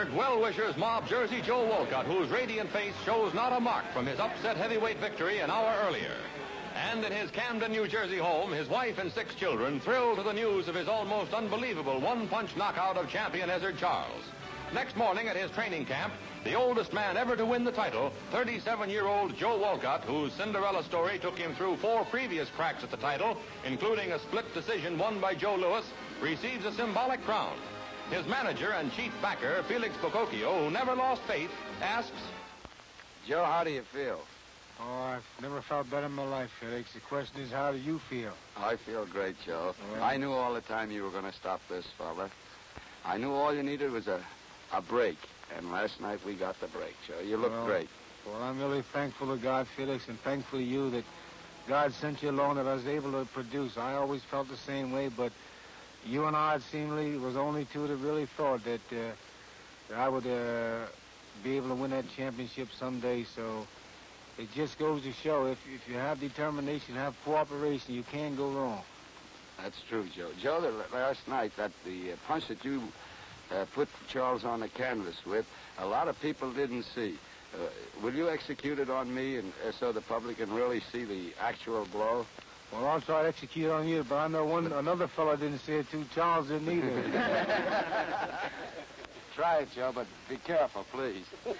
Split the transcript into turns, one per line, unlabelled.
Pittsburgh, well-wishers mob Jersey Joe Walcott, whose radiant face shows not a mark from his upset heavyweight victory an hour earlier. And in his Camden, New Jersey home, his wife and six children thrill to the news of his almost unbelievable one-punch knockout of champion Ezzard Charles. Next morning at his training camp, the oldest man ever to win the title, 37-year-old Joe Walcott, whose Cinderella story took him through four previous cracks at the title, including a split decision won by Joe Louis, receives a symbolic crown. His manager and chief backer, Felix Bocchicchio, who never lost faith, asks,
Joe, how do you feel?
Oh, I've never felt better in my life, Felix. The question is, how do you feel?
I feel great, Joe.
Well-
I knew all the time you were going to stop this fella. I knew all you needed was a, a break. And last night we got the break, Joe. You look
Well-
great.
Well, I'm really thankful to God, Felix, and thankful to you that God sent you along that I was able to produce. I always felt the same way, but you and I, seemingly, was only two that really thought that, uh, that I would uh, be able to win that championship someday. So it just goes to show if, if you have determination, have cooperation, you can go wrong.
That's true, Joe. Joe, the, last night, that the uh, punch that you uh, put Charles on the canvas with, a lot of people didn't see. Uh, will you execute it on me and uh, so the public can really see the actual blow?
Well, I'll try to execute on you, but I know one another fellow didn't see it too. Charles didn't either.
Try it, Joe, but be careful, please.